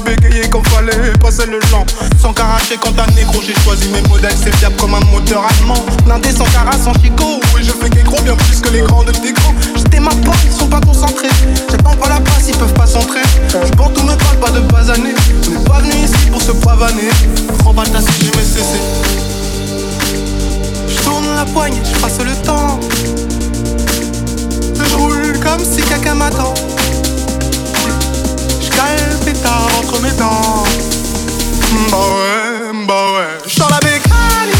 Vu bégayer quand fallait passer le genre. Sans caracher quand un négro, j'ai choisi mes modèles, c'est fiable comme un moteur allemand. Blindé sans cara, sans chicot, et je fais gros bien plus que les grands de tes grands. J'étais ma part, ils sont pas concentrés. J'attends pas la place, ils peuvent pas s'entrer. Je porte tout me parle pas de basaner. On n'est pas venu ici pour se pavaner. Prends pas ta j'ai mes cessé. Je tourne la poigne, je passe le temps comme si quelqu'un m'attend. J'cale pétard entre mes dents. Bah ouais, bah ouais. La bécane,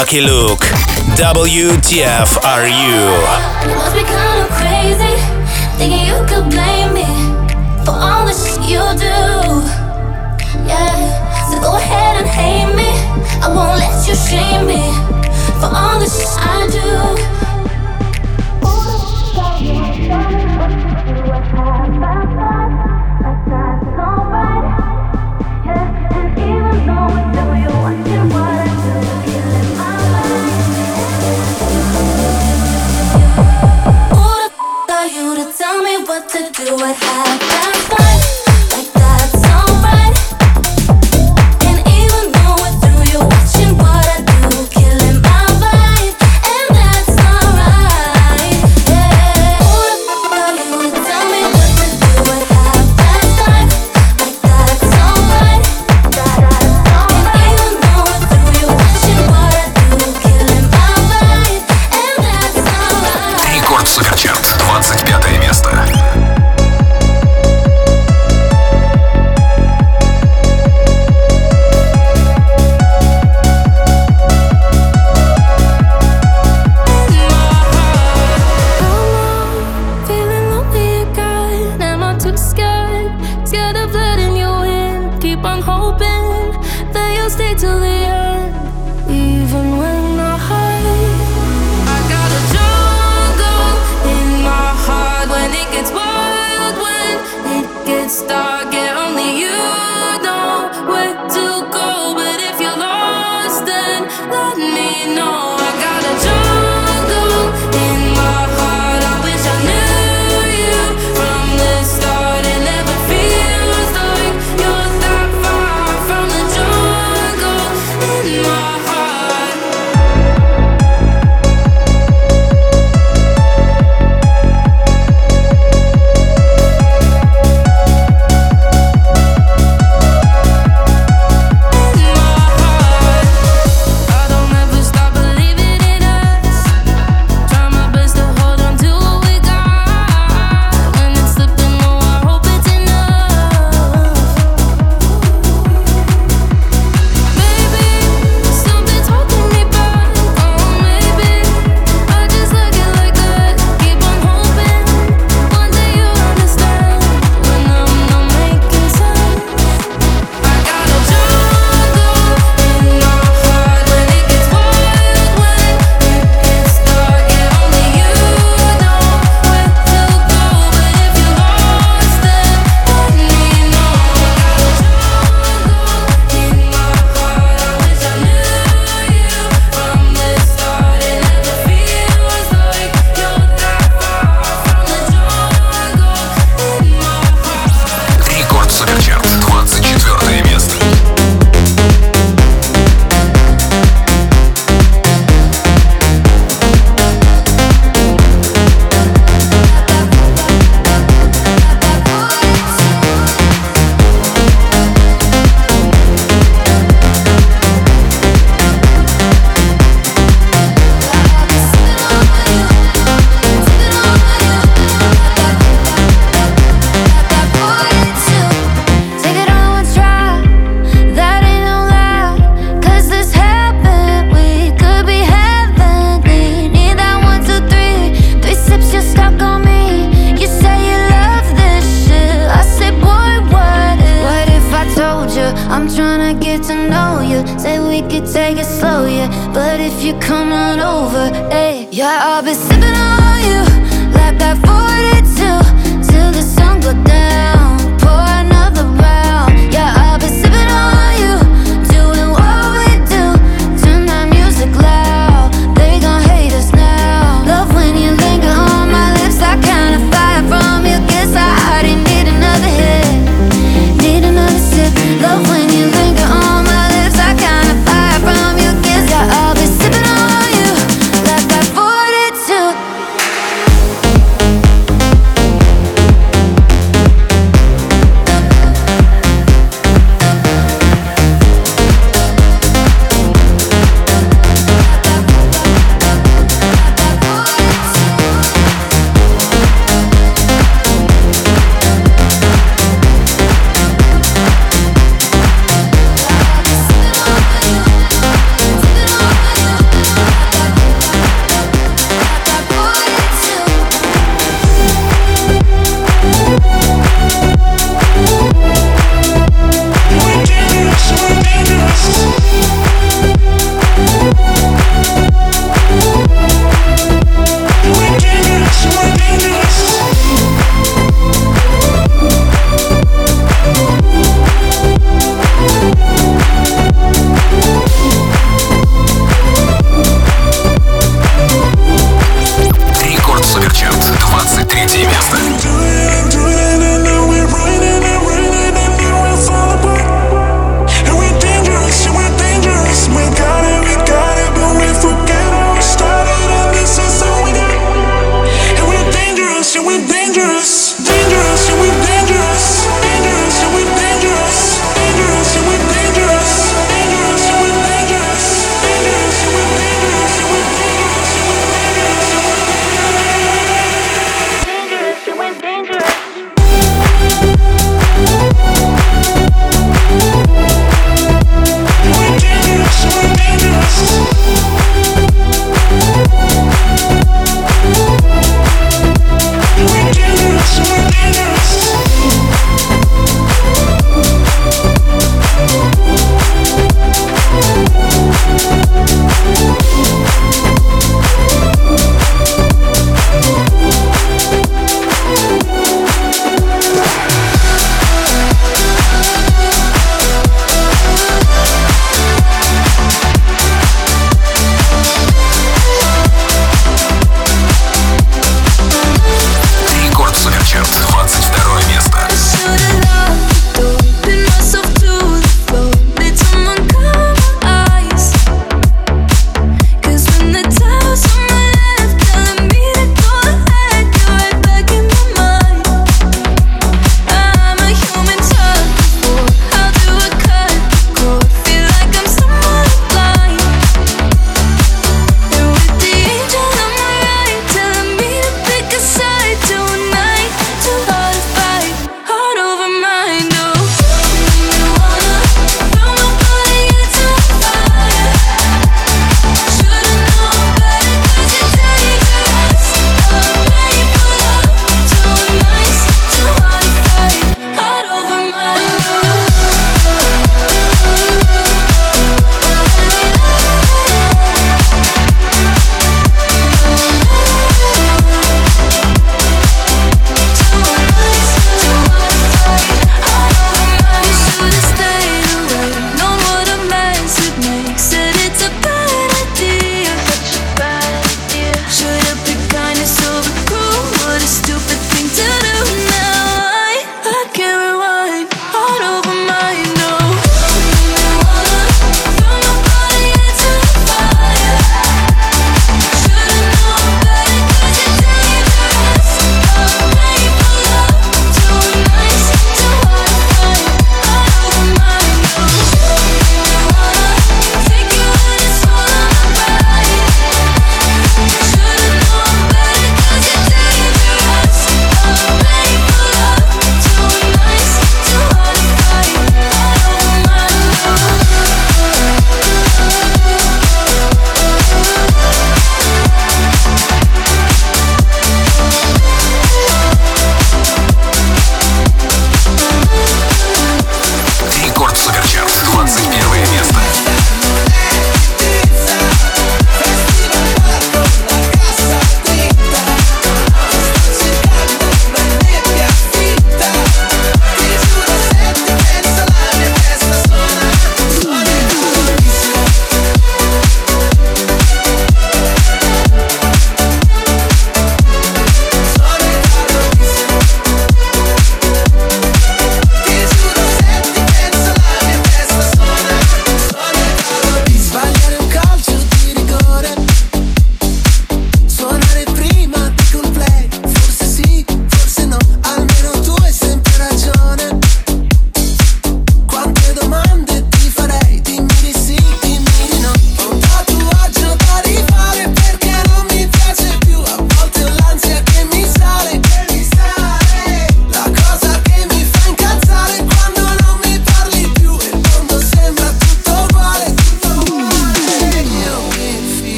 Lucky Luke. WTF are you?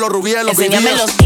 Los rubíes, los Enséñame los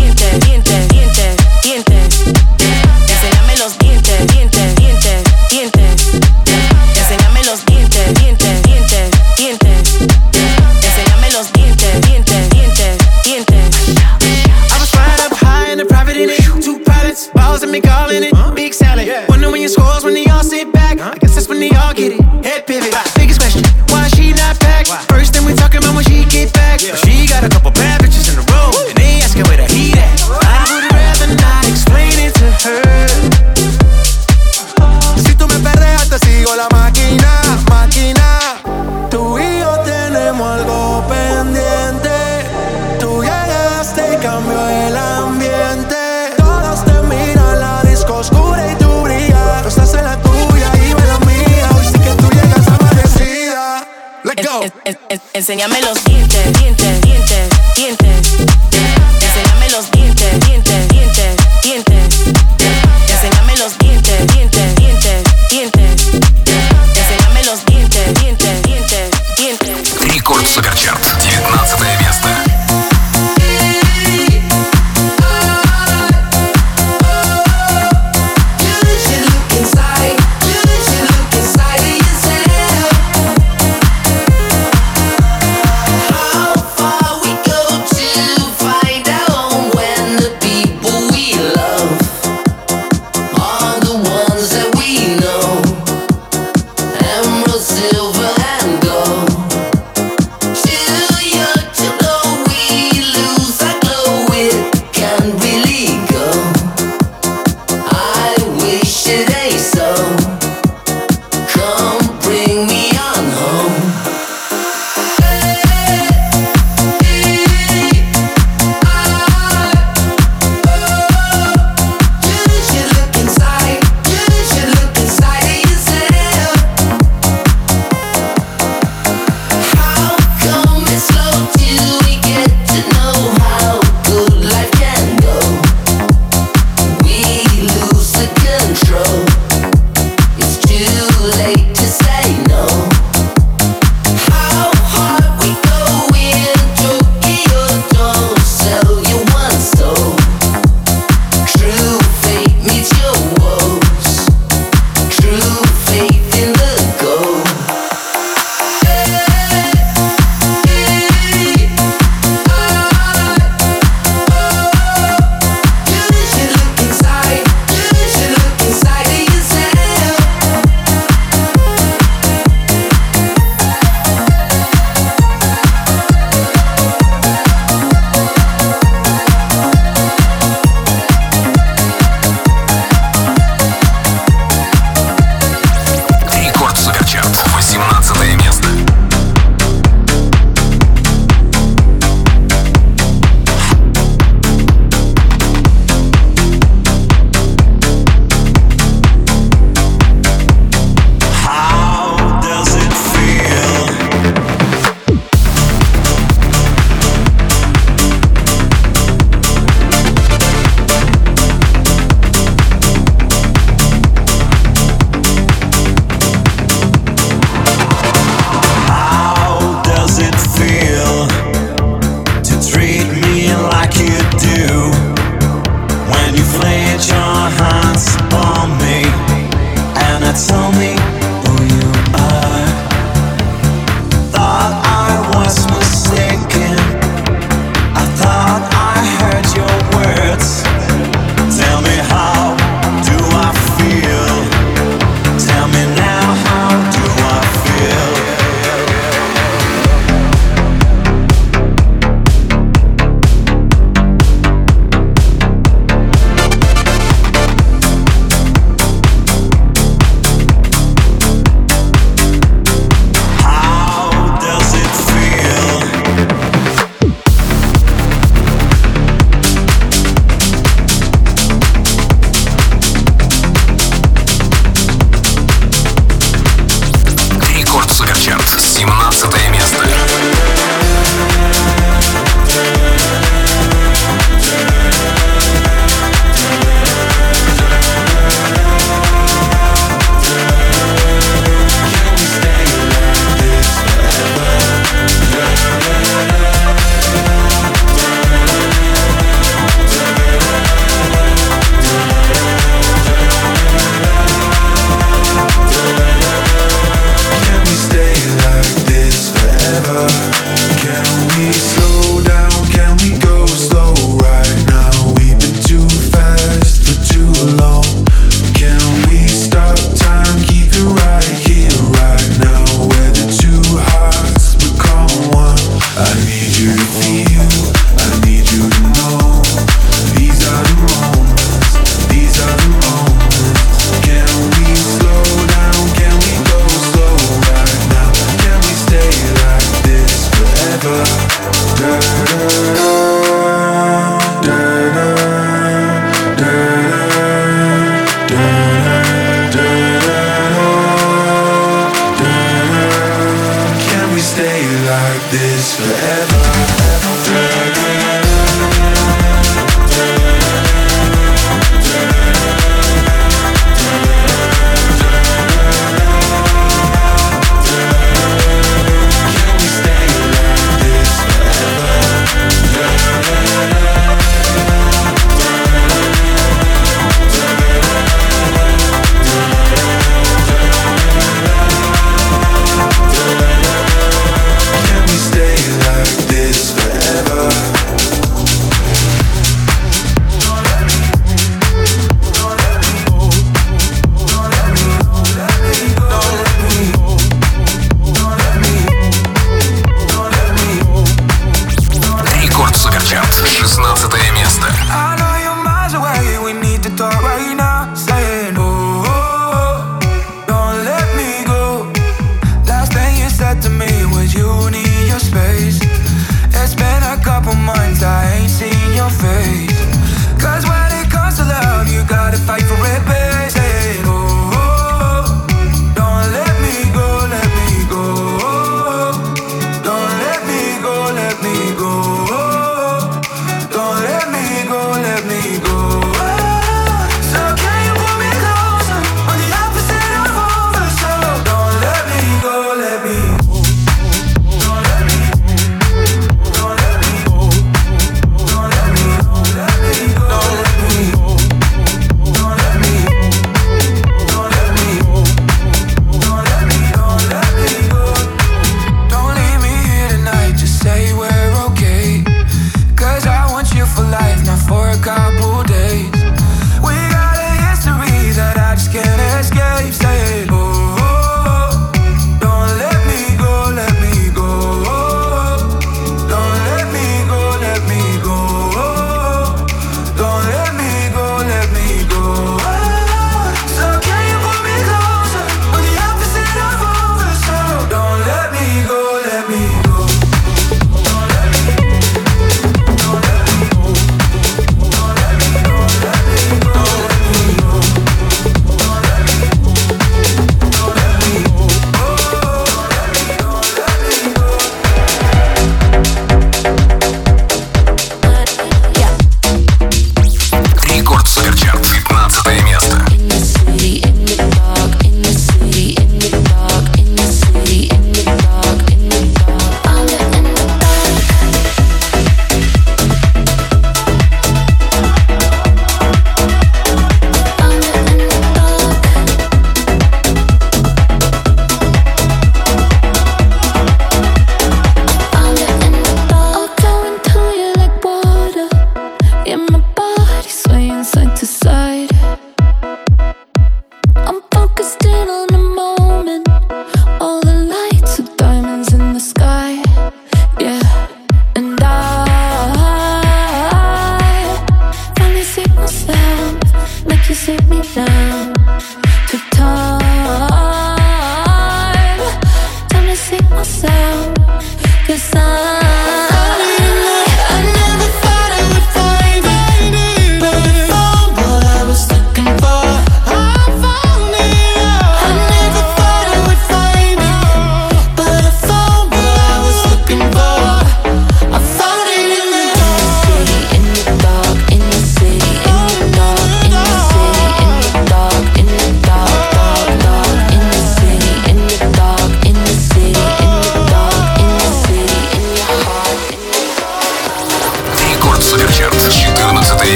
Enséñame los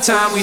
time we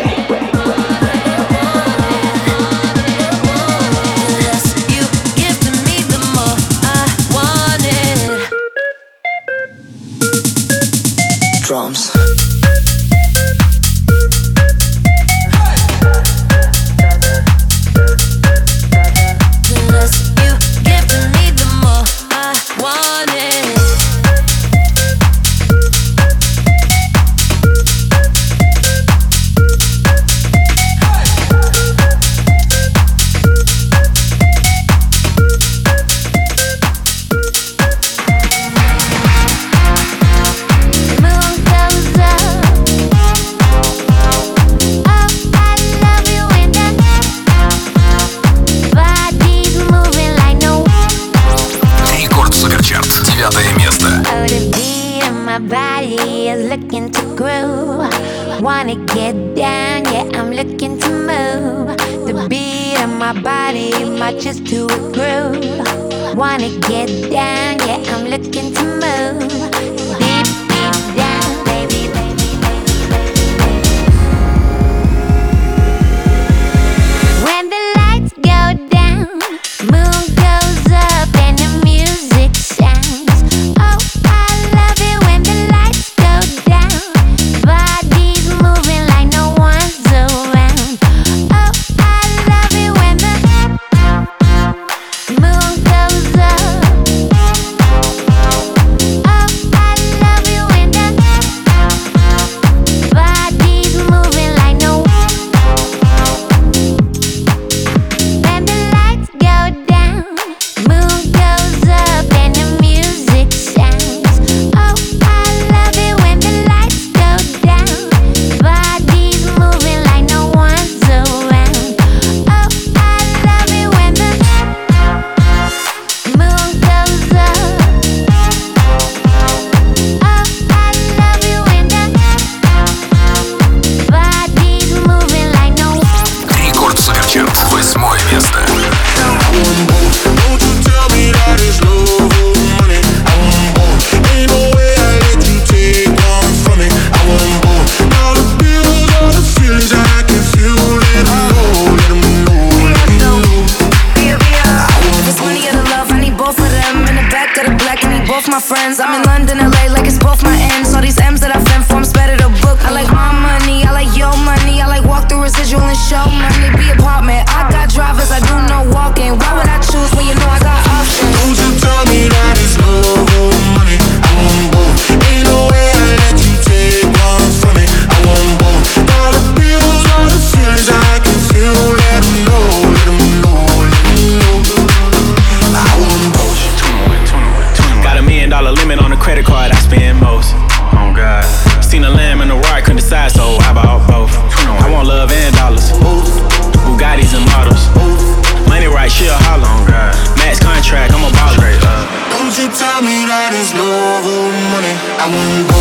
I'm not go